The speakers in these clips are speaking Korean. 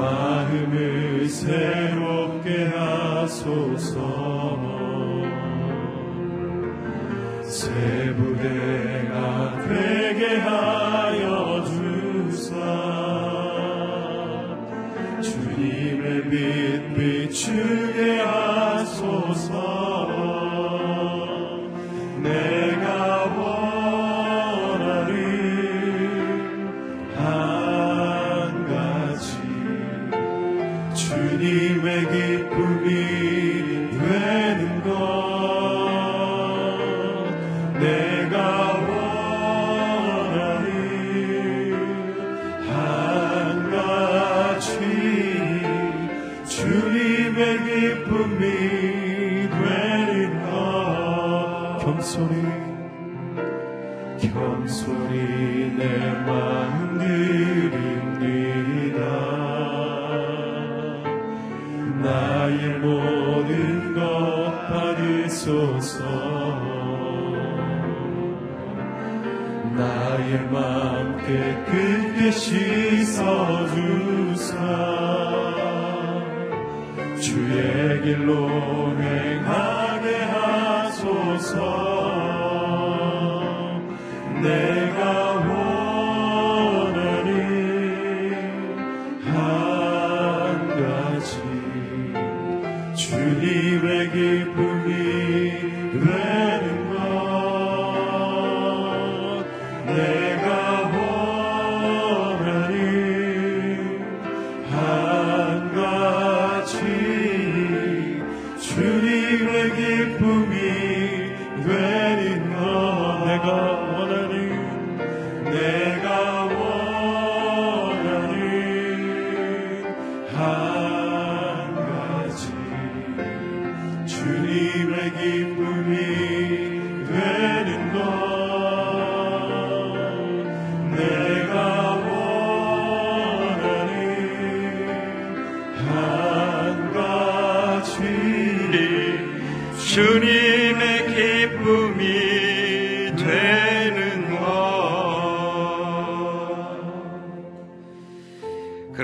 마음을 새롭게 하소서. 새 부대 깨끗게 씻어주사. 주의 길로 행하게 하소서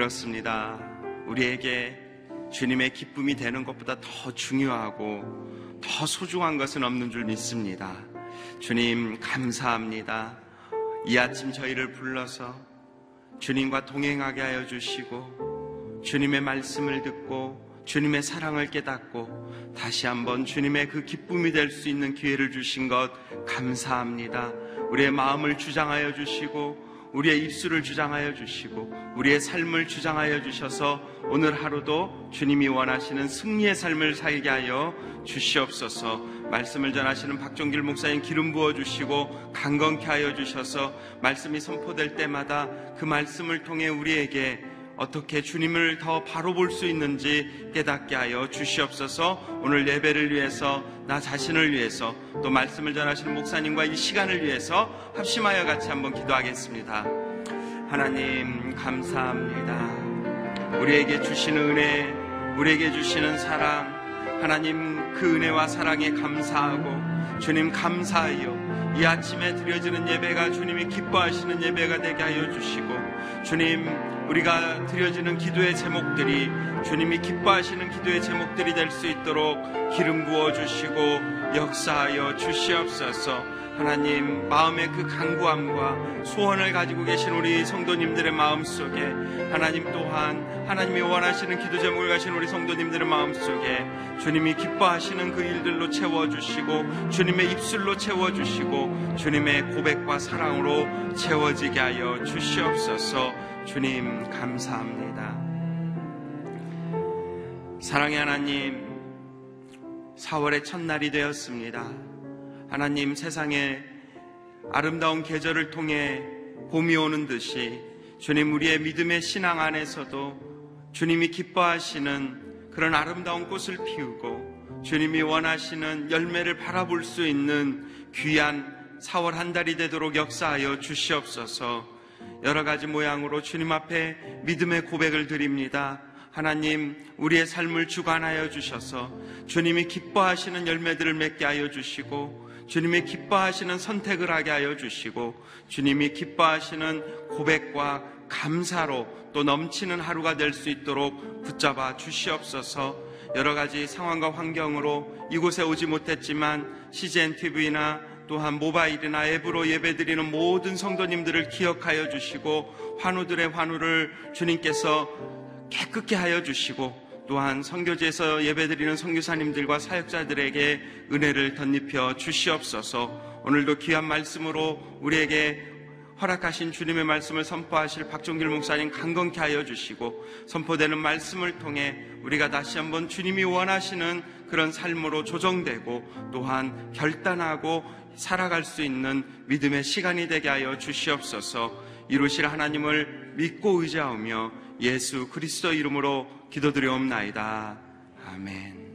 그렇습니다. 우리에게 주님의 기쁨이 되는 것보다 더 중요하고 더 소중한 것은 없는 줄 믿습니다. 주님, 감사합니다. 이 아침 저희를 불러서 주님과 동행하게 하여 주시고 주님의 말씀을 듣고 주님의 사랑을 깨닫고 다시 한번 주님의 그 기쁨이 될 수 있는 기회를 주신 것 감사합니다. 우리의 마음을 주장하여 주시고 우리의 입술을 주장하여 주시고 우리의 삶을 주장하여 주셔서 오늘 하루도 주님이 원하시는 승리의 삶을 살게 하여 주시옵소서. 말씀을 전하시는 박종길 목사님 기름 부어 주시고 강건케 하여 주셔서 말씀이 선포될 때마다 그 말씀을 통해 우리에게 어떻게 주님을 더 바로 볼 수 있는지 깨닫게 하여 주시옵소서 오늘 예배를 위해서 나 자신을 위해서 또 말씀을 전하시는 목사님과 이 시간을 위해서 합심하여 같이 한번 기도하겠습니다. 하나님, 감사합니다. 우리에게 주시는 은혜, 우리에게 주시는 사랑, 하나님 그 은혜와 사랑에 감사하고 주님 감사하여 이 아침에 드려지는 예배가 주님이 기뻐하시는 예배가 되게 하여 주시고 주님 우리가 드려지는 기도의 제목들이 주님이 기뻐하시는 기도의 제목들이 될 수 있도록 기름 부어 주시고 역사하여 주시옵소서 하나님 마음의 그 간구함과 소원을 가지고 계신 우리 성도님들의 마음 속에 하나님 또한 하나님이 원하시는 기도 제목을 가신 우리 성도님들의 마음 속에 주님이 기뻐하시는 그 일들로 채워 주시고 주님의 입술로 채워 주시고 주님의 고백과 사랑으로 채워지게 하여 주시옵소서 주님 감사합니다. 사랑의 하나님 4월의 첫날이 되었습니다. 하나님 세상에 아름다운 계절을 통해 봄이 오는 듯이 주님 우리의 믿음의 신앙 안에서도 주님이 기뻐하시는 그런 아름다운 꽃을 피우고 주님이 원하시는 열매를 바라볼 수 있는 귀한 4월 한 달이 되도록 역사하여 주시옵소서 여러 가지 모양으로 주님 앞에 믿음의 고백을 드립니다. 하나님, 우리의 삶을 주관하여 주셔서 주님이 기뻐하시는 열매들을 맺게 하여 주시고 주님이 기뻐하시는 선택을 하게 하여 주시고 주님이 기뻐하시는 고백과 감사로 또 넘치는 하루가 될 수 있도록 붙잡아 주시옵소서. 여러 가지 상황과 환경으로 이곳에 오지 못했지만 CGN TV나 또한 모바일이나 앱으로 예배드리는 모든 성도님들을 기억하여 주시고 환우들의 환우를 주님께서 깨끗게 하여 주시고 또한 성교지에서 예배드리는 성교사님들과 사역자들에게 은혜를 덧입혀 주시옵소서. 오늘도 귀한 말씀으로 우리에게 허락하신 주님의 말씀을 선포하실 박종길 목사님 강건케 하여 주시고 선포되는 말씀을 통해 우리가 다시 한번 주님이 원하시는 그런 삶으로 조정되고 또한 결단하고 살아갈 수 있는 믿음의 시간이 되게 하여 주시옵소서. 이루실 하나님을 믿고 의지하며 예수 그리스도 이름으로 기도드려옵나이다. 아멘.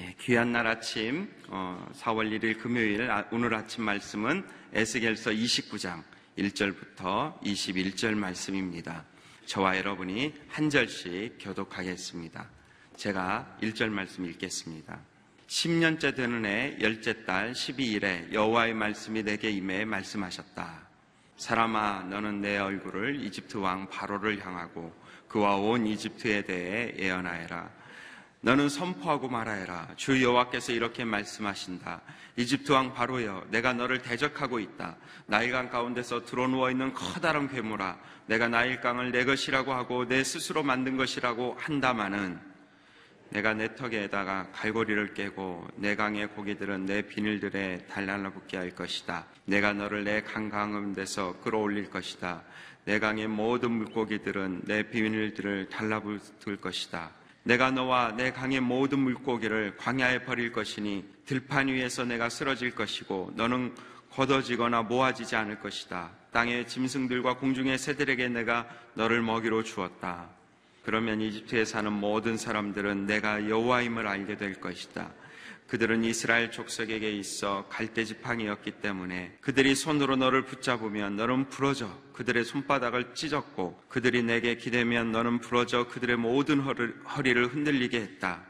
예, 귀한 날 아침 어, 4월 1일 금요일 아, 오늘 아침 말씀은 에스겔서 29장 1절부터 21절 말씀입니다. 저와 여러분이 한 절씩 교독하겠습니다. 제가 1절 말씀 읽겠습니다. 10년째 되는 해 열째 달 12일에 여호와의 말씀이 내게 임해 말씀하셨다. 사람아 너는 내 얼굴을 이집트 왕 바로를 향하고 그와 온 이집트에 대해 예언하여라. 너는 선포하고 말하여라. 주 여호와께서 이렇게 말씀하신다. 이집트 왕 바로여, 내가 너를 대적하고 있다. 나일강 가운데서 드러누워 있는 커다란 괴물아, 내가 나일강을 내 것이라고 하고 내 스스로 만든 것이라고 한다마는 내가 내 턱에다가 갈고리를 깨고 내 강의 고기들은 내 비늘들에 달라붙게 할 것이다. 내가 너를 내 강가운데서 끌어올릴 것이다. 내 강의 모든 물고기들은 내 비밀들을 달라붙을 것이다. 내가 너와 내 강의 모든 물고기를 광야에 버릴 것이니 들판 위에서 내가 쓰러질 것이고 너는 걷어지거나 모아지지 않을 것이다. 땅의 짐승들과 공중의 새들에게 내가 너를 먹이로 주었다. 그러면 이집트에 사는 모든 사람들은 내가 여호와임을 알게 될 것이다. 그들은 이스라엘 족속에게 있어 갈대 지팡이였기 때문에 그들이 손으로 너를 붙잡으면 너는 부러져 그들의 손바닥을 찢었고 그들이 내게 기대면 너는 부러져 그들의 모든 허리를 흔들리게 했다.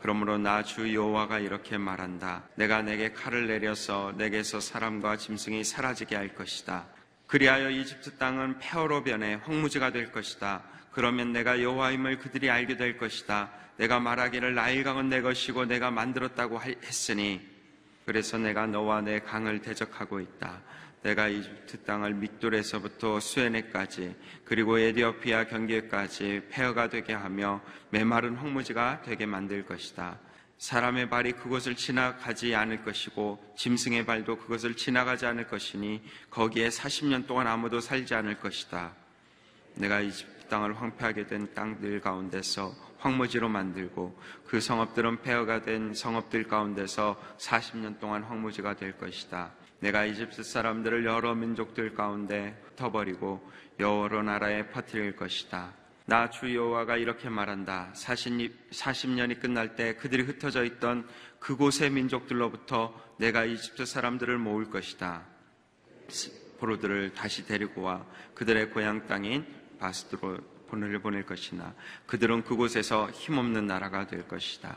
그러므로 나 주 여호와가 이렇게 말한다. 내가 내게 칼을 내려서 내게서 사람과 짐승이 사라지게 할 것이다. 그리하여 이집트 땅은 폐허로 변해 황무지가 될 것이다. 그러면 내가 여호와임을 그들이 알게 될 것이다. 내가 말하기를 나일 강은 내 것이고 내가 만들었다고 했으니 그래서 내가 너와 내 강을 대적하고 있다. 내가 이집트 땅을 믹돌에서부터 수에네까지 그리고 에디오피아 경계까지 폐허가 되게 하며 메마른 황무지가 되게 만들 것이다. 사람의 발이 그곳을 지나가지 않을 것이고 짐승의 발도 그것을 지나가지 않을 것이니 거기에 40년 동안 아무도 살지 않을 것이다. 내가 이집트 땅을 황폐하게 된 땅들 가운데서 황무지로 만들고 그 성읍들은 폐허가 된 성읍들 가운데서 40년 동안 황무지가 될 것이다. 내가 이집트 사람들을 여러 민족들 가운데 흩어버리고 여러 나라에 퍼뜨릴 것이다. 나 주 여호와가 이렇게 말한다. 40, 40년이 끝날 때 그들이 흩어져 있던 그곳의 민족들로부터 내가 이집트 사람들을 모을 것이다. 포로들을 다시 데리고 와 그들의 고향 땅인 바스드로 보내를 보낼 것이나 그들은 그곳에서 힘없는 나라가 될 것이다.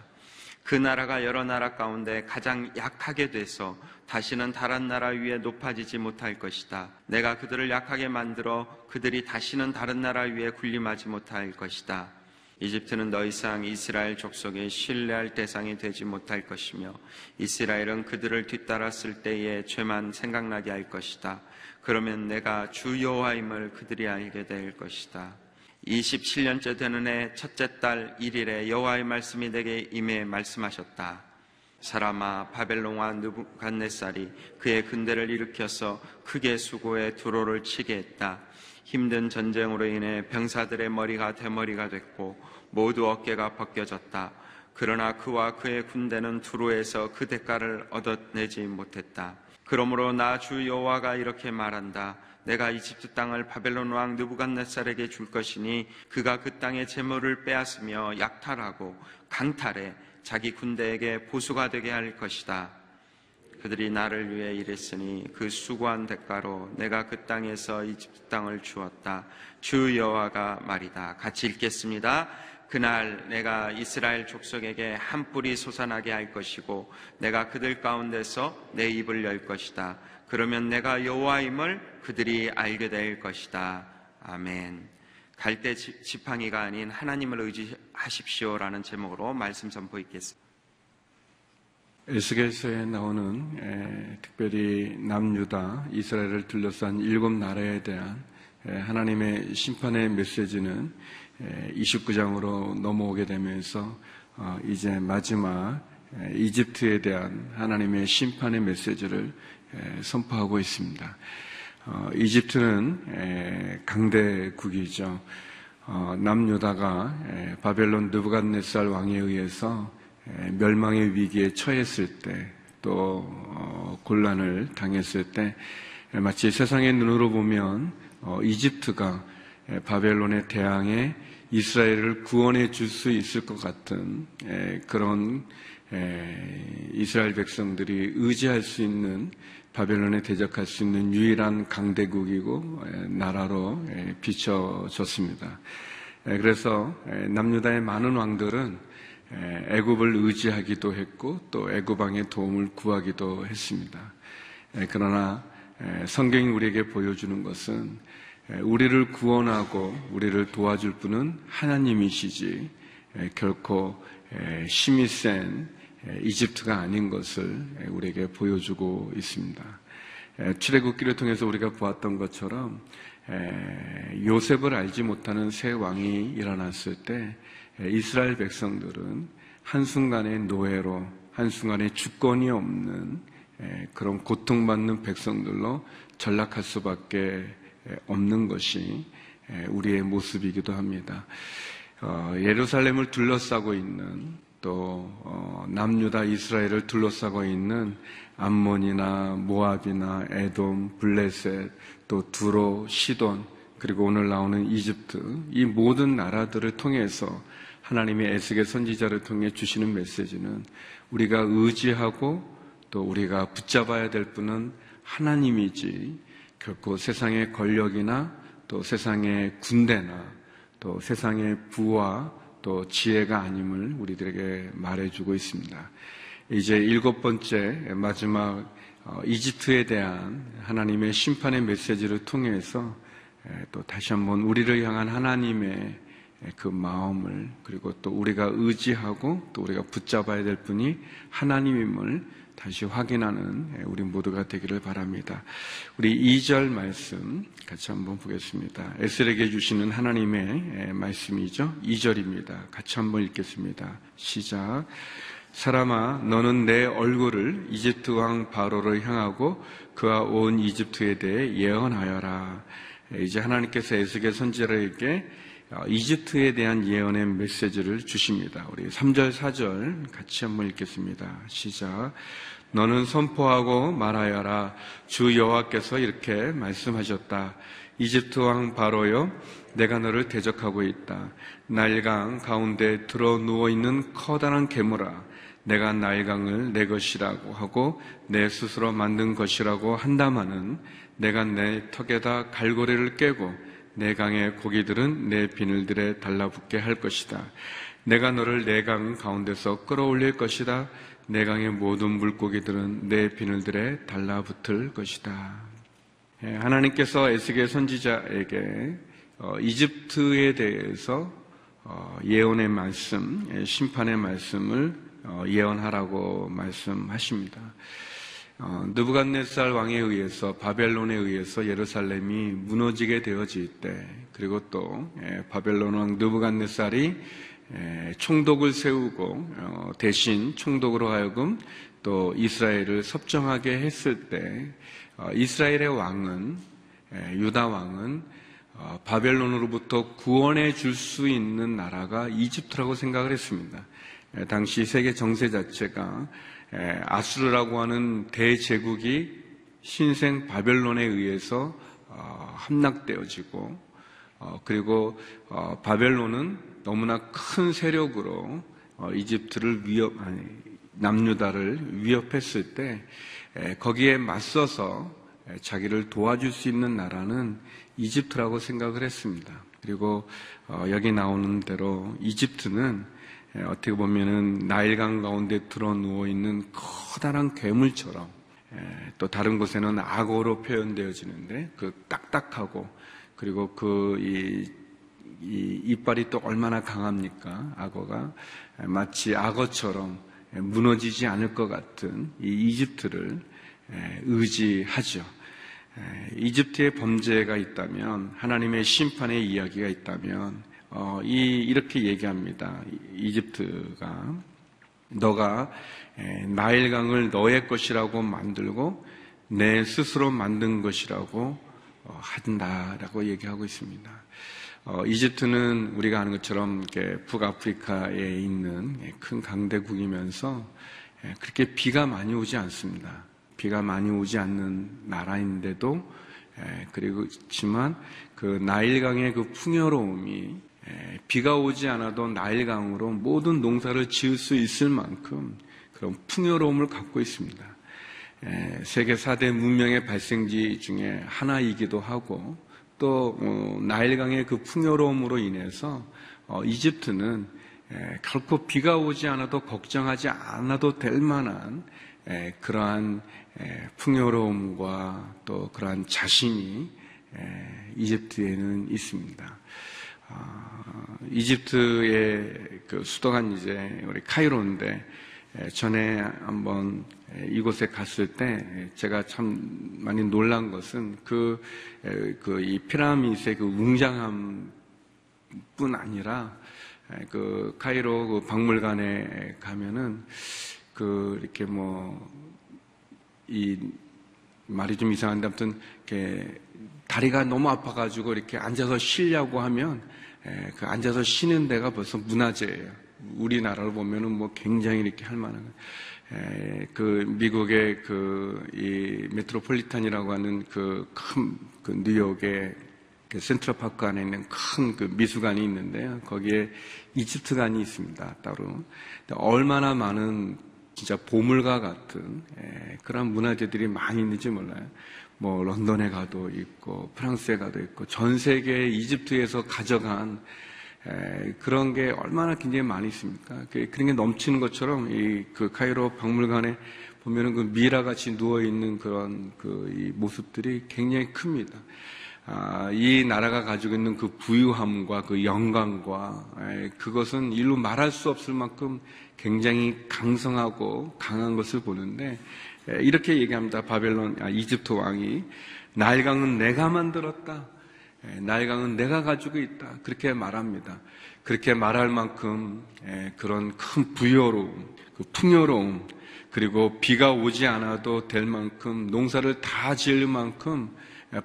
그 나라가 여러 나라 가운데 가장 약하게 돼서 다시는 다른 나라 위에 높아지지 못할 것이다. 내가 그들을 약하게 만들어 그들이 다시는 다른 나라 위에 군림하지 못할 것이다. 이집트는 더 이상 이스라엘 족속에 신뢰할 대상이 되지 못할 것이며 이스라엘은 그들을 뒤따랐을 때의 죄만 생각나게 할 것이다. 그러면 내가 주 여호와임을 그들이 알게 될 것이다. 27년째 되는 해 첫째 달 1일에 여호와의 말씀이 내게 임해 말씀하셨다. 사람아 바벨론 왕 느부갓네살이 그의 근대를 일으켜서 크게 수고해 두로를 치게 했다. 힘든 전쟁으로 인해 병사들의 머리가 대머리가 됐고 모두 어깨가 벗겨졌다. 그러나 그와 그의 군대는 두로에서 그 대가를 얻어내지 못했다. 그러므로 나 주 여호와가 이렇게 말한다. 내가 이집트 땅을 바벨론 왕 느부갓네살에게 줄 것이니 그가 그 땅의 재물을 빼앗으며 약탈하고 강탈해 자기 군대에게 보수가 되게 할 것이다. 그들이 나를 위해 일했으니 그 수고한 대가로 내가 그 땅에서 이집트 땅을 주었다. 주 여호와가 말이다. 같이 읽겠습니다. 그날 내가 이스라엘 족속에게 한 뿌리 솟아나게 할 것이고 내가 그들 가운데서 내 입을 열 것이다. 그러면 내가 여호와임을 그들이 알게 될 것이다. 아멘. 갈대 지팡이가 아닌 하나님을 의지하십시오라는 제목으로 말씀 선포했겠습니다. 에스겔서에 나오는 에, 특별히 남유다 이스라엘을 둘러싼 일곱 나라에 대한 에, 하나님의 심판의 메시지는 에, 29장으로 넘어오게 되면서 어, 이제 마지막 이집트에 대한 하나님의 심판의 메시지를 선포하고 있습니다. 어, 이집트는 강대국이죠. 어, 남유다가 바벨론 느부갓네살 왕에 의해서 멸망의 위기에 처했을 때, 또 어, 곤란을 당했을 때, 마치 세상의 눈으로 보면 이집트가 바벨론의 대항에 이스라엘을 구원해 줄 수 있을 것 같은 그런 이스라엘 백성들이 의지할 수 있는 바벨론에 대적할 수 있는 유일한 강대국이고 나라로 비춰졌습니다. 그래서 남유다의 많은 왕들은 애굽을 의지하기도 했고 또 애굽 왕의 도움을 구하기도 했습니다. 그러나 성경이 우리에게 보여주는 것은 우리를 구원하고 우리를 도와줄 분은 하나님이시지 결코 힘이 센 이집트가 아닌 것을 우리에게 보여주고 있습니다. 출애굽기를 통해서 우리가 보았던 것처럼 요셉을 알지 못하는 새 왕이 일어났을 때 이스라엘 백성들은 한순간의 노예로 한순간에 주권이 없는 그런 고통받는 백성들로 전락할 수밖에 없는 것이 우리의 모습이기도 합니다. 어, 예루살렘을 둘러싸고 있는 또 어, 남유다 이스라엘을 둘러싸고 있는 암몬이나 모압이나 에돔, 블레셋, 또 두로, 시돈 그리고 오늘 나오는 이집트 이 모든 나라들을 통해서 하나님의 에스겔 선지자를 통해 주시는 메시지는 우리가 의지하고 또 우리가 붙잡아야 될 분은 하나님이지 결코 세상의 권력이나 또 세상의 군대나 또 세상의 부와 또 지혜가 아님을 우리들에게 말해주고 있습니다. 이제 일곱 번째 마지막 어, 이집트에 대한 하나님의 심판의 메시지를 통해서 또 다시 한번 우리를 향한 하나님의 그 마음을 그리고 또 우리가 의지하고 또 우리가 붙잡아야 될 분이 하나님임을 다시 확인하는 우리 모두가 되기를 바랍니다. 우리 2절 말씀 같이 한번 보겠습니다. 에스에게 주시는 하나님의 말씀이죠. 2절입니다. 같이 한번 읽겠습니다. 시작. 사람아, 너는 내 얼굴을 이집트 왕 바로를 향하고 그와 온 이집트에 대해 예언하여라. 이제 하나님께서 에스겔 선지자에게 어, 이집트에 대한 예언의 메시지를 주십니다. 우리 3절, 4절 같이 한번 읽겠습니다. 시작. 너는 선포하고 말하여라. 주 여호와께서 이렇게 말씀하셨다. 이집트 왕 바로여, 내가 너를 대적하고 있다. 날강 가운데 들어 누워 있는 커다란 괴물아. 내가 날강을 내 것이라고 하고 내 스스로 만든 것이라고 한다마는 내가 내 턱에다 갈고리를 깨고 내 강의 고기들은 내 비늘들에 달라붙게 할 것이다. 내가 너를 내강 가운데서 끌어올릴 것이다. 내 강의 모든 물고기들은 내 비늘들에 달라붙을 것이다. 예, 하나님께서 에스겔 선지자에게 어, 이집트에 대해서 어, 예언의 말씀, 예, 심판의 말씀을 어, 예언하라고 말씀하십니다. 어, 느부갓네살 왕에 의해서 바벨론에 의해서 예루살렘이 무너지게 되어질 때 그리고 또 예, 바벨론 왕 느부갓네살이 예, 총독을 세우고 어, 대신 총독으로 하여금 또 이스라엘을 섭정하게 했을 때 어, 이스라엘의 왕은 예, 유다 왕은 어, 바벨론으로부터 구원해 줄 수 있는 나라가 이집트라고 생각을 했습니다. 예, 당시 세계 정세 자체가 아수르라고 하는 대제국이 신생 바벨론에 의해서 어, 함락되어지고 어, 그리고 어, 바벨론은 너무나 큰 세력으로 이집트를 위협 아니 남유다를 위협했을 때 거기에 맞서서 자기를 도와줄 수 있는 나라는 이집트라고 생각을 했습니다. 그리고 여기 나오는 대로 이집트는 예, 어떻게 보면은 나일강 가운데 들어 누워 있는 커다란 괴물처럼 예, 또 다른 곳에는 악어로 표현되어지는데 그 딱딱하고 그리고 그이 이 이빨이 또 얼마나 강합니까? 악어가 예, 마치 악어처럼 무너지지 않을 것 같은 이 이집트를 의지하죠. 이집트의 범죄가 있다면 하나님의 심판의 이야기가 있다면 어, 이, 이렇게 얘기합니다. 이집트가 너가 나일강을 너의 것이라고 만들고 내 스스로 만든 것이라고 어, 한다라고 얘기하고 있습니다. 어, 이집트는 우리가 아는 것처럼 북아프리카에 있는 큰 강대국이면서 그렇게 비가 많이 오지 않습니다. 비가 많이 오지 않는 나라인데도 그리고 지만 그 나일강의 그 풍요로움이 비가 오지 않아도 나일강으로 모든 농사를 지을 수 있을 만큼 그런 풍요로움을 갖고 있습니다. 세계 4대 문명의 발생지 중에 하나이기도 하고 또 어, 나일강의 그 풍요로움으로 인해서 어, 이집트는 결코 비가 오지 않아도 걱정하지 않아도 될 만한 그러한 풍요로움과 또 그러한 자신이 이집트에는 있습니다. 어, 이집트의 그 수도가 이제 우리 카이로인데 전에 한번 이곳에 갔을 때 제가 참 많이 놀란 것은 그 그 이 피라미드의 그 웅장함뿐 아니라 그 카이로 그 박물관에 가면은 그 이렇게 뭐 이 말이 좀 이상한데 아무튼 이렇게 다리가 너무 아파가지고 이렇게 앉아서 쉬려고 하면 에, 그 앉아서 쉬는 데가 벌써 문화재예요. 우리나라로 보면은 뭐 굉장히 이렇게 할 만한 에, 그 미국의 그 이 메트로폴리탄이라고 하는 그 큰 그 뉴욕의 그 센트럴파크 안에 있는 큰 그 미술관이 있는데요. 거기에 이집트관이 있습니다. 따로. 얼마나 많은 진짜 보물과 같은 예, 그런 문화재들이 많이 있는지 몰라요. 뭐 런던에 가도 있고 프랑스에 가도 있고 전 세계 이집트에서 가져간 에, 그런 게 얼마나 굉장히 많이 있습니까? 그- 그런 게 넘치는 것처럼 이 그 카이로 박물관에 보면은 그 미라 같이 누워 있는 그런 그이 모습들이 굉장히 큽니다. 아, 이 나라가 가지고 있는 그 부유함과 그 영광과 에, 그것은 일로 말할 수 없을 만큼 굉장히 강성하고 강한 것을 보는데 에, 이렇게 얘기합니다. 바벨론 아, 이집트 왕이 나일강은 내가 만들었다. 에, 나일강은 내가 가지고 있다. 그렇게 말합니다. 그렇게 말할 만큼 에, 그런 큰 부여로움, 그 풍요로움, 그리고 비가 오지 않아도 될 만큼 농사를 다 지을 만큼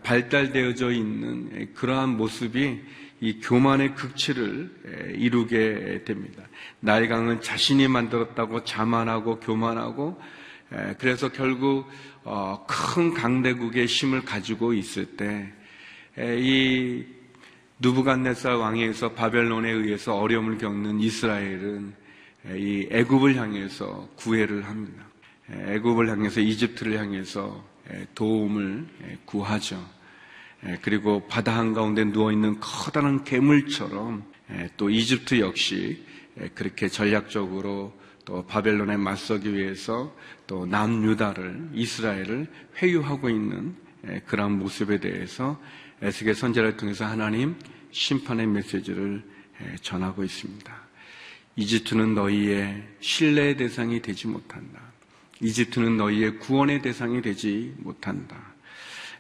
발달되어져 있는 에, 그러한 모습이 이 교만의 극치를 에, 이루게 됩니다. 나일강은 자신이 만들었다고 자만하고 교만하고 에, 그래서 결국 어, 큰 강대국의 힘을 가지고 있을 때 이 누부갓네살 왕에서 바벨론에 의해서 어려움을 겪는 이스라엘은 이 애굽을 향해서 구애를 합니다. 애굽을 향해서 이집트를 향해서 도움을 구하죠. 그리고 바다 한가운데 누워있는 커다란 괴물처럼 또 이집트 역시 그렇게 전략적으로 또 바벨론에 맞서기 위해서 또 남유다를 이스라엘을 회유하고 있는 그러한 모습에 대해서 에스겔 선제를 통해서 하나님 심판의 메시지를 전하고 있습니다. 이집트는 너희의 신뢰의 대상이 되지 못한다. 이집트는 너희의 구원의 대상이 되지 못한다.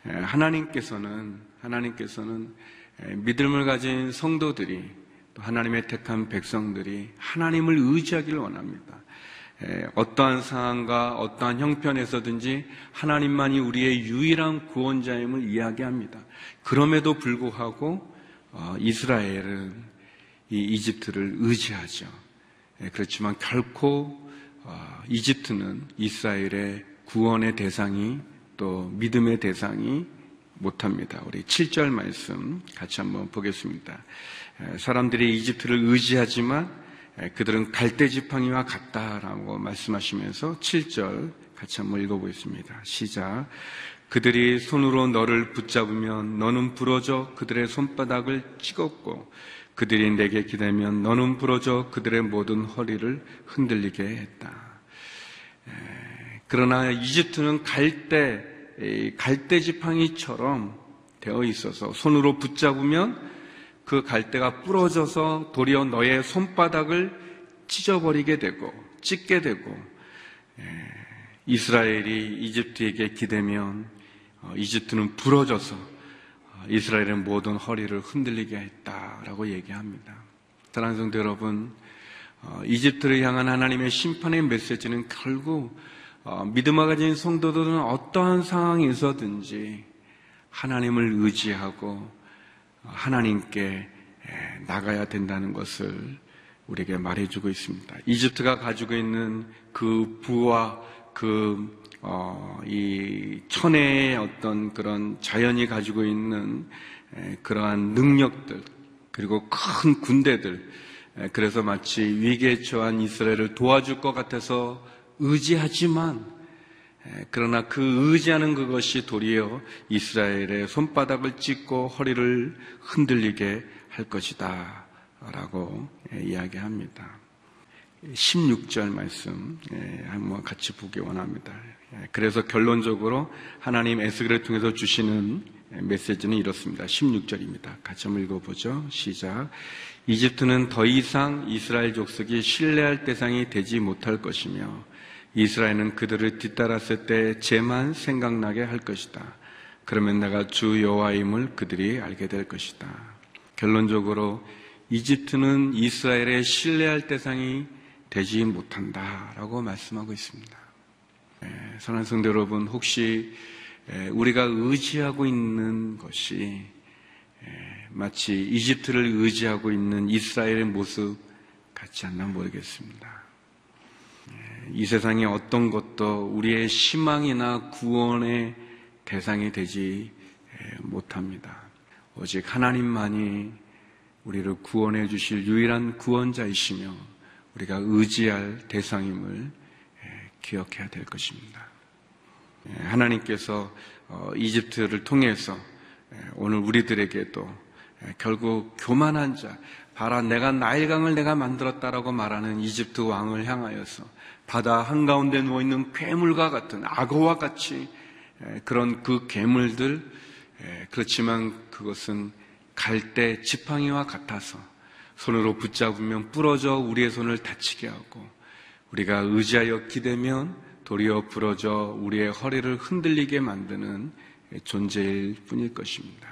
하나님께서는 하나님께서는 믿음을 가진 성도들이 또 하나님의 택한 백성들이 하나님을 의지하기를 원합니다. 어떠한 상황과 어떠한 형편에서든지 하나님만이 우리의 유일한 구원자임을 이야기합니다. 그럼에도 불구하고 어, 이스라엘은 이 이집트를 의지하죠. 그렇지만 결코 어, 이집트는 이스라엘의 구원의 대상이 또 믿음의 대상이 못합니다. 우리 7절 말씀 같이 한번 보겠습니다. 사람들이 이집트를 의지하지만 그들은 갈대 지팡이와 같다라고 말씀하시면서 7절 같이 한번 읽어보겠습니다. 시작. 그들이 손으로 너를 붙잡으면 너는 부러져 그들의 손바닥을 찍었고 그들이 내게 기대면 너는 부러져 그들의 모든 허리를 흔들리게 했다. 그러나 이집트는 갈대 갈대 지팡이처럼 되어 있어서 손으로 붙잡으면 그 갈대가 부러져서 도리어 너의 손바닥을 찢어버리게 되고 찢게 되고 이스라엘이 이집트에게 기대면 어, 이집트는 부러져서 어, 이스라엘의 모든 허리를 흔들리게 했다라고 얘기합니다. 사랑하는 성도 여러분, 어, 이집트를 향한 하나님의 심판의 메시지는 결국 믿음을 가진 성도들은 어떠한 상황에서든지 하나님을 의지하고 하나님께 나가야 된다는 것을 우리에게 말해주고 있습니다. 이집트가 가지고 있는 그 부와 그, 어, 이 천혜의 어떤 그런 자연이 가지고 있는 그러한 능력들, 그리고 큰 군대들, 그래서 마치 위기에 처한 이스라엘을 도와줄 것 같아서 의지하지만, 그러나 그 의지하는 그것이 도리어 이스라엘의 손바닥을 찢고 허리를 흔들리게 할 것이다. 라고 이야기합니다. 16절 말씀 한번 같이 보기 원합니다. 그래서 결론적으로 하나님 에스겔을 통해서 주시는 메시지는 이렇습니다. 16절입니다. 같이 한번 읽어보죠. 시작. 이집트는 더 이상 이스라엘 족속이 신뢰할 대상이 되지 못할 것이며 이스라엘은 그들을 뒤따랐을 때 죄만 생각나게 할 것이다. 그러면 내가 주 여호와임을 그들이 알게 될 것이다. 결론적으로 이집트는 이스라엘의 신뢰할 대상이 되지 못한다라고 말씀하고 있습니다. 예, 사랑하는 성도 여러분, 혹시 에, 우리가 의지하고 있는 것이 에, 마치 이집트를 의지하고 있는 이스라엘의 모습 같지 않나 모르겠습니다. 에, 이 세상의 어떤 것도 우리의 희망이나 구원의 대상이 되지 에, 못합니다. 오직 하나님만이 우리를 구원해 주실 유일한 구원자이시며 우리가 의지할 대상임을 기억해야 될 것입니다. 하나님께서 어, 이집트를 통해서 오늘 우리들에게도 결국 교만한 자, 바라 내가 나일강을 내가 만들었다라고 말하는 이집트 왕을 향하여서 바다 한가운데 누워 있는 괴물과 같은 악어와 같이 그런 그 괴물들 그렇지만 그것은 갈대 지팡이와 같아서 손으로 붙잡으면 부러져 우리의 손을 다치게 하고 우리가 의지하여 기대면 도리어 부러져 우리의 허리를 흔들리게 만드는 존재일 뿐일 것입니다.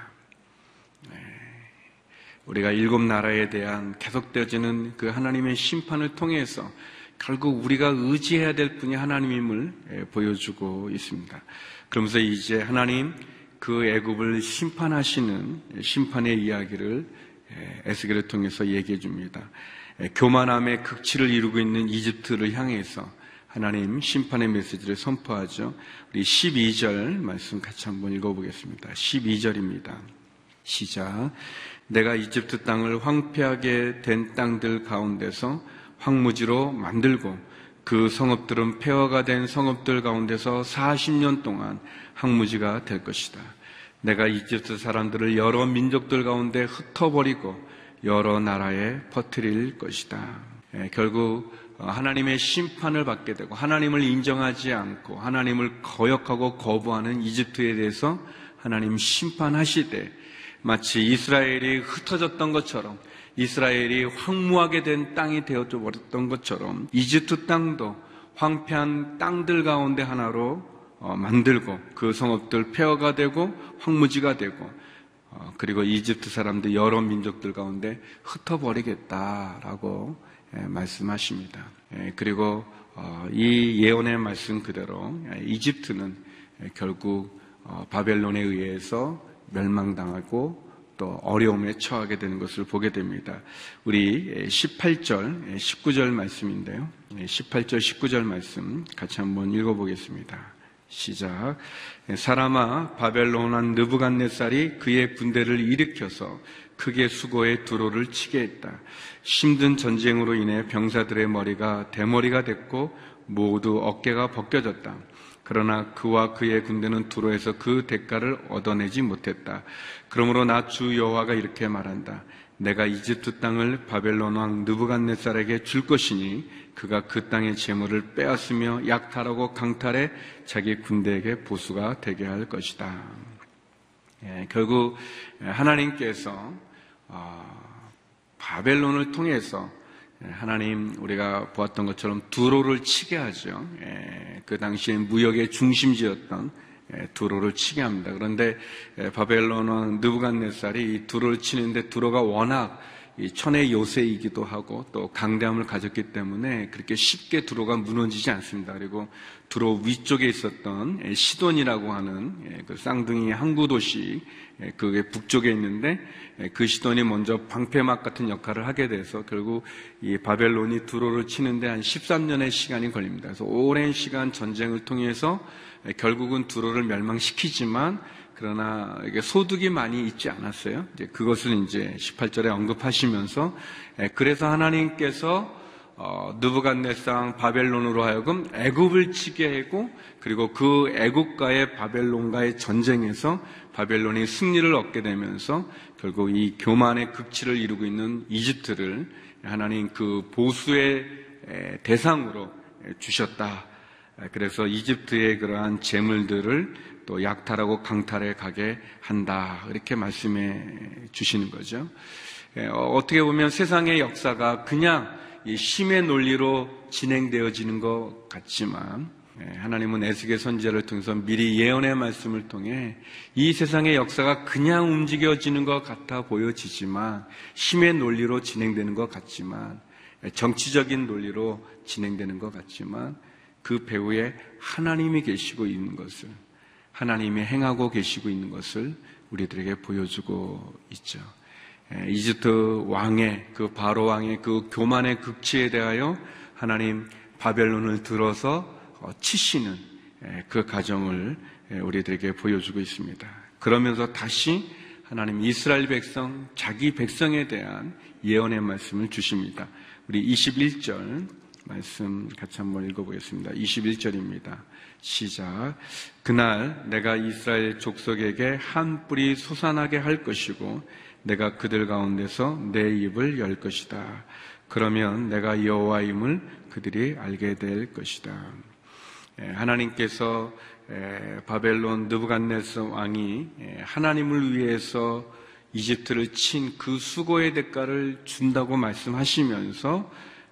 네. 우리가 일곱 나라에 대한 계속되어지는 그 하나님의 심판을 통해서 결국 우리가 의지해야 될 분이 하나님임을 보여주고 있습니다. 그러면서 이제 하나님 그 애굽을 심판하시는 심판의 이야기를 에스겔을 통해서 얘기해 줍니다. 교만함의 극치를 이루고 있는 이집트를 향해서 하나님 심판의 메시지를 선포하죠. 우리 12절 말씀 같이 한번 읽어보겠습니다. 12절입니다. 시작. 내가 이집트 땅을 황폐하게 된 땅들 가운데서 황무지로 만들고 그 성읍들은 폐허가 된 성읍들 가운데서 40년 동안 항무지가 될 것이다. 내가 이집트 사람들을 여러 민족들 가운데 흩어버리고 여러 나라에 퍼뜨릴 것이다. 예, 결국 하나님의 심판을 받게 되고 하나님을 인정하지 않고 하나님을 거역하고 거부하는 이집트에 대해서 하나님 심판하시되 마치 이스라엘이 흩어졌던 것처럼 이스라엘이 황무하게 된 땅이 되어져 버렸던 것처럼 이집트 땅도 황폐한 땅들 가운데 하나로 어, 만들고 그 성읍들 폐허가 되고 황무지가 되고 어, 그리고 이집트 사람들 여러 민족들 가운데 흩어버리겠다라고 예, 말씀하십니다. 예, 그리고 어, 이 예언의 말씀 그대로 예, 이집트는 결국 바벨론에 의해서 멸망당하고 또 어려움에 처하게 되는 것을 보게 됩니다. 우리 18절, 19절 말씀인데요. 18절, 19절 말씀 같이 한번 읽어보겠습니다. 시작. 사람아 바벨론 한 느부갓네살이 그의 군대를 일으켜서 크게 수고의 두로를 치게 했다. 힘든 전쟁으로 인해 병사들의 머리가 대머리가 됐고 모두 어깨가 벗겨졌다. 그러나 그와 그의 군대는 두로에서 그 대가를 얻어내지 못했다. 그러므로 나 주 여호와가 이렇게 말한다. 내가 이집트 땅을 바벨론 왕 느부갓네살에게 줄 것이니 그가 그 땅의 재물을 빼앗으며 약탈하고 강탈해 자기 군대에게 보수가 되게 할 것이다. 예, 결국 하나님께서 어, 바벨론을 통해서 하나님 우리가 보았던 것처럼 두로를 치게 하죠. 예, 그 당시에 무역의 중심지였던 예, 두로를 치게 합니다. 그런데 예, 바벨론은 느부갓네살이 이 두로를 치는데 두로가 워낙 천의 요새이기도 하고 또 강대함을 가졌기 때문에 그렇게 쉽게 두로가 무너지지 않습니다. 그리고 두로 위쪽에 있었던 예, 시돈이라고 하는 그 쌍둥이 항구 도시 그게 북쪽에 있는데 그 시돈이 먼저 방패막 같은 역할을 하게 돼서 결국 이 바벨론이 두로를 치는데 한 13년의 시간이 걸립니다. 그래서 오랜 시간 전쟁을 통해서 결국은 두로를 멸망시키지만 그러나 이게 소득이 많이 있지 않았어요. 이제 그것을 이제 18절에 언급하시면서 그래서 하나님께서 어, 느부갓네상 바벨론으로 하여금 애굽을 치게 하고 그리고 그 애굽과의 바벨론과의 전쟁에서 바벨론이 승리를 얻게 되면서 결국 이 교만의 극치를 이루고 있는 이집트를 하나님 그 보수의 대상으로 주셨다. 그래서 이집트의 그러한 재물들을 또 약탈하고 강탈해 가게 한다. 이렇게 말씀해 주시는 거죠. 예, 어, 어떻게 보면 세상의 역사가 그냥 이 힘의 논리로 진행되어지는 것 같지만 예, 하나님은 에스겔 선지자를 통해서 미리 예언의 말씀을 통해 이 세상의 역사가 그냥 움직여지는 것 같아 보여지지만 힘의 논리로 진행되는 것 같지만 예, 정치적인 논리로 진행되는 것 같지만 그 배후에 하나님이 계시고 있는 것을 하나님이 행하고 계시고 있는 것을 우리들에게 보여주고 있죠. 예, 이집트 왕의 그 바로 왕의 그 교만의 극치에 대하여 하나님 바벨론을 들어서 어, 치시는 예, 그 가정을 예, 우리들에게 보여주고 있습니다. 그러면서 다시 하나님 이스라엘 백성, 자기 백성에 대한 예언의 말씀을 주십니다. 우리 21절 말씀 같이 한번 읽어보겠습니다. 21절입니다. 시작. 그날 내가 이스라엘 족속에게 한 뿌리 솟아나게 할 것이고 내가 그들 가운데서 내 입을 열 것이다. 그러면 내가 여호와임을 그들이 알게 될 것이다. 예, 하나님께서 예, 바벨론 느부갓네스 왕이 예, 하나님을 위해서 이집트를 친 그 수고의 대가를 준다고 말씀하시면서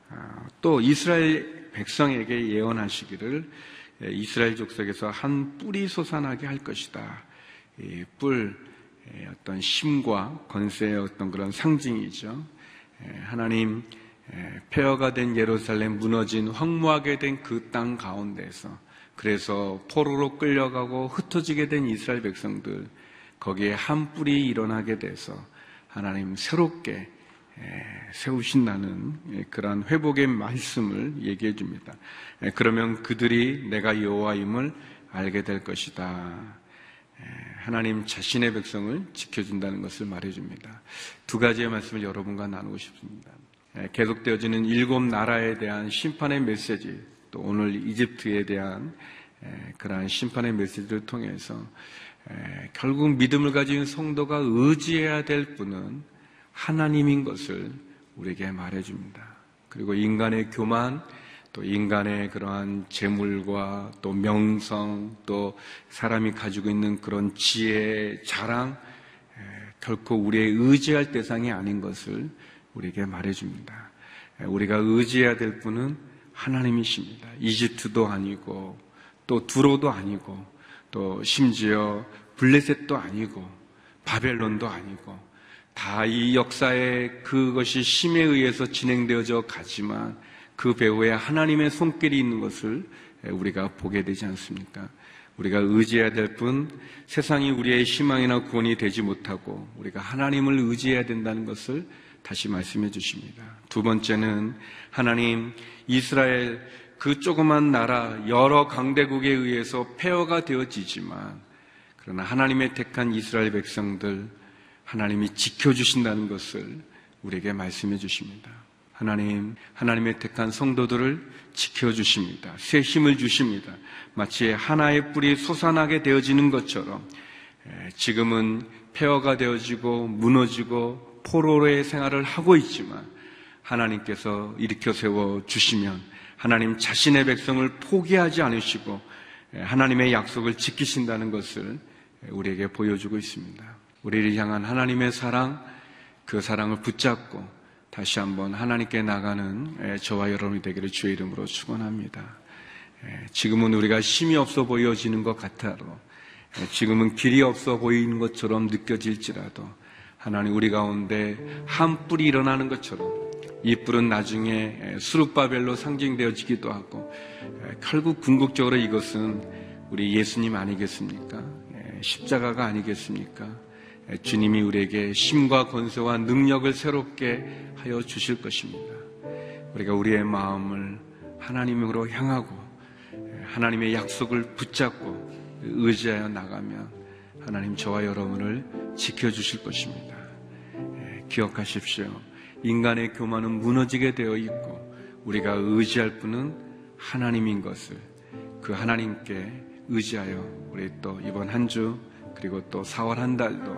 아, 또 이스라엘 백성에게 예언하시기를 이스라엘 족속에서 한 뿔이 솟아나게 할 것이다. 뿔 어떤 힘과 건세의 어떤 그런 상징이죠. 하나님 폐허가 된 예루살렘 무너진 황무하게 된 그 땅 가운데서 그래서 포로로 끌려가고 흩어지게 된 이스라엘 백성들 거기에 한 뿔이 일어나게 돼서 하나님 새롭게 세우신다는 그러한 회복의 말씀을 얘기해 줍니다. 그러면 그들이 내가 여호와임을 알게 될 것이다. 하나님 자신의 백성을 지켜준다는 것을 말해 줍니다. 두 가지의 말씀을 여러분과 나누고 싶습니다. 계속되어지는 일곱 나라에 대한 심판의 메시지, 또 오늘 이집트에 대한 그러한 심판의 메시지를 통해서 결국 믿음을 가진 성도가 의지해야 될 분은 하나님인 것을 우리에게 말해줍니다. 그리고 인간의 교만, 또 인간의 그러한 재물과 또 명성, 또 사람이 가지고 있는 그런 지혜, 자랑, 결코 우리의 의지할 대상이 아닌 것을 우리에게 말해줍니다. 우리가 의지해야 될 분은 하나님이십니다. 이집트도 아니고 또 두로도 아니고 또 심지어 블레셋도 아니고 바벨론도 아니고 다 이 역사에 그것이 힘에 의해서 진행되어져 가지만 그 배후에 하나님의 손길이 있는 것을 우리가 보게 되지 않습니까? 우리가 의지해야 될 뿐 세상이 우리의 희망이나 구원이 되지 못하고 우리가 하나님을 의지해야 된다는 것을 다시 말씀해 주십니다. 두 번째는 하나님 이스라엘 그 조그만 나라 여러 강대국에 의해서 폐허가 되어지지만 그러나 하나님의 택한 이스라엘 백성들 하나님이 지켜주신다는 것을 우리에게 말씀해 주십니다. 하나님, 하나님의 택한 성도들을 지켜주십니다. 새 힘을 주십니다. 마치 하나의 뿔이 솟아나게 되어지는 것처럼 지금은 폐허가 되어지고 무너지고 포로의 생활을 하고 있지만 하나님께서 일으켜 세워 주시면 하나님 자신의 백성을 포기하지 않으시고 하나님의 약속을 지키신다는 것을 우리에게 보여주고 있습니다. 우리를 향한 하나님의 사랑, 그 사랑을 붙잡고 다시 한번 하나님께 나가는 저와 여러분이 되기를 주의 이름으로 축원합니다. 지금은 우리가 힘이 없어 보여지는 것 같아도 지금은 길이 없어 보이는 것처럼 느껴질지라도 하나님 우리 가운데 한 뿔이 일어나는 것처럼 이 뿔은 나중에 수룹바벨로 상징되어지기도 하고 결국 궁극적으로 이것은 우리 예수님 아니겠습니까? 십자가가 아니겠습니까? 주님이 우리에게 힘과 권세와 능력을 새롭게 하여 주실 것입니다. 우리가 우리의 마음을 하나님으로 향하고 하나님의 약속을 붙잡고 의지하여 나가면 하나님 저와 여러분을 지켜주실 것입니다. 기억하십시오. 인간의 교만은 무너지게 되어 있고 우리가 의지할 분은 하나님인 것을 그 하나님께 의지하여 우리 또 이번 한 주 그리고 또 4월 한 달도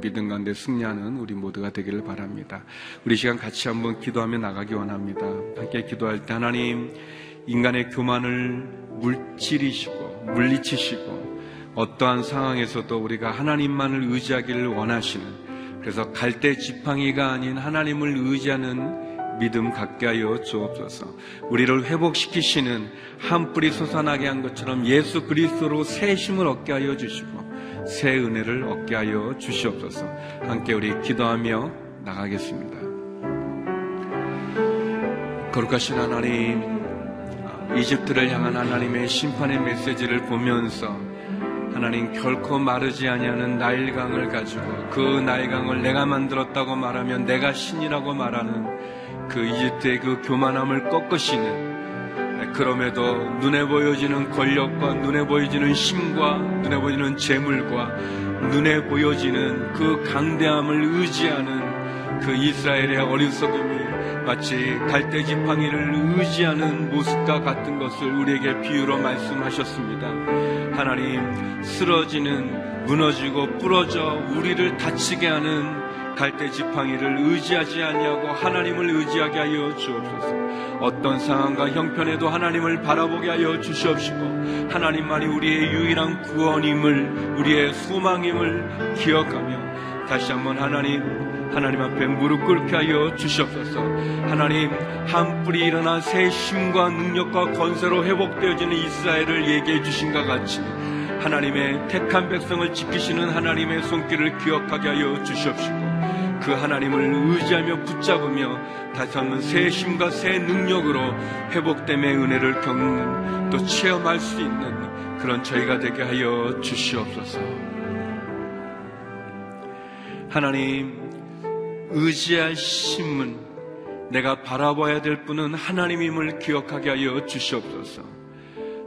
믿음 가운데 승리하는 우리 모두가 되기를 바랍니다. 우리 시간 같이 한번 기도하며 나가기 원합니다. 함께 기도할 때 하나님 인간의 교만을 물질이시고 물리치시고 어떠한 상황에서도 우리가 하나님만을 의지하기를 원하시는 그래서 갈대 지팡이가 아닌 하나님을 의지하는 믿음 갖게 하여 주옵소서. 우리를 회복시키시는 한 뿌리 솟아나게 한 것처럼 예수 그리스도로 새 힘을 얻게 하여 주시고 새 은혜를 얻게 하여 주시옵소서. 함께 우리 기도하며 나가겠습니다. 거룩하신 하나님, 이집트를 향한 하나님의 심판의 메시지를 보면서 하나님 결코 마르지 아니하는 나일강을 가지고 그 나일강을 내가 만들었다고 말하면 내가 신이라고 말하는 그 이집트의 그 교만함을 꺾으시는 그럼에도 눈에 보여지는 권력과 눈에 보여지는 힘과 눈에 보이는 재물과 눈에 보여지는 그 강대함을 의지하는 그 이스라엘의 어리석음이 마치 갈대 지팡이를 의지하는 모습과 같은 것을 우리에게 비유로 말씀하셨습니다. 하나님 쓰러지는 무너지고 부러져 우리를 다치게 하는 갈대 지팡이를 의지하지 아니하고 하나님을 의지하게 하여 주옵소서. 어떤 상황과 형편에도 하나님을 바라보게 하여 주시옵시고 하나님만이 우리의 유일한 구원임을 우리의 소망임을 기억하며 다시 한번 하나님 하나님 앞에 무릎 꿇게 하여 주시옵소서. 하나님 한 뿌리 일어나 새 힘과 능력과 건세로 회복되어지는 이스라엘을 얘기해 주신 것 같이 하나님의 택한 백성을 지키시는 하나님의 손길을 기억하게 하여 주시옵시고 그 하나님을 의지하며 붙잡으며 다시 한번 새 힘과 새 능력으로 회복됨의 은혜를 겪는 또 체험할 수 있는 그런 저희가 되게 하여 주시옵소서. 하나님 의지할 힘은 내가 바라봐야 될 분은 하나님임을 기억하게 하여 주시옵소서.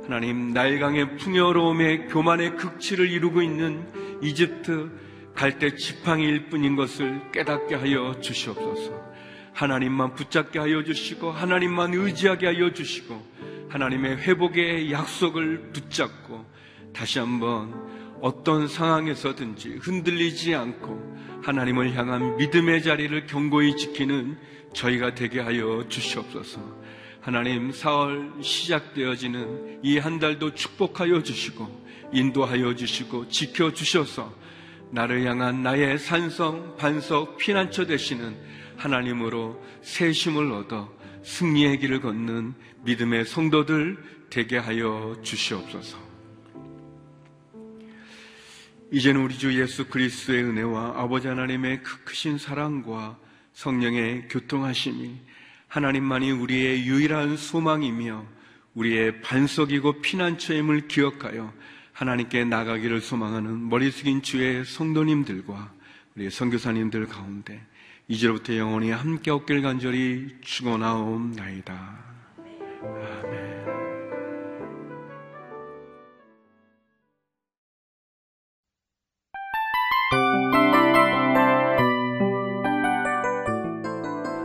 하나님 나일강의 풍요로움에 교만의 극치를 이루고 있는 이집트 갈대 지팡이일 뿐인 것을 깨닫게 하여 주시옵소서. 하나님만 붙잡게 하여 주시고 하나님만 의지하게 하여 주시고 하나님의 회복의 약속을 붙잡고 다시 한번 어떤 상황에서든지 흔들리지 않고 하나님을 향한 믿음의 자리를 견고히 지키는 저희가 되게 하여 주시옵소서. 하나님 사월 시작되어지는 이 한 달도 축복하여 주시고 인도하여 주시고 지켜 주셔서 나를 향한 나의 산성, 반석, 피난처 되시는 하나님으로 새 힘을 얻어 승리의 길을 걷는 믿음의 성도들 되게 하여 주시옵소서. 이제는 우리 주 예수 그리스도의 은혜와 아버지 하나님의 그 크신 사랑과 성령의 교통하심이 하나님만이 우리의 유일한 소망이며 우리의 반석이고 피난처임을 기억하여 하나님께 나가기를 소망하는 머리 숙인 주의 성도님들과 우리 선교사님들 가운데 이제로부터 영원히 함께 없길 간절히 축원하옵나이다. 아멘.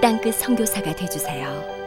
땅끝 선교사가 되주세요.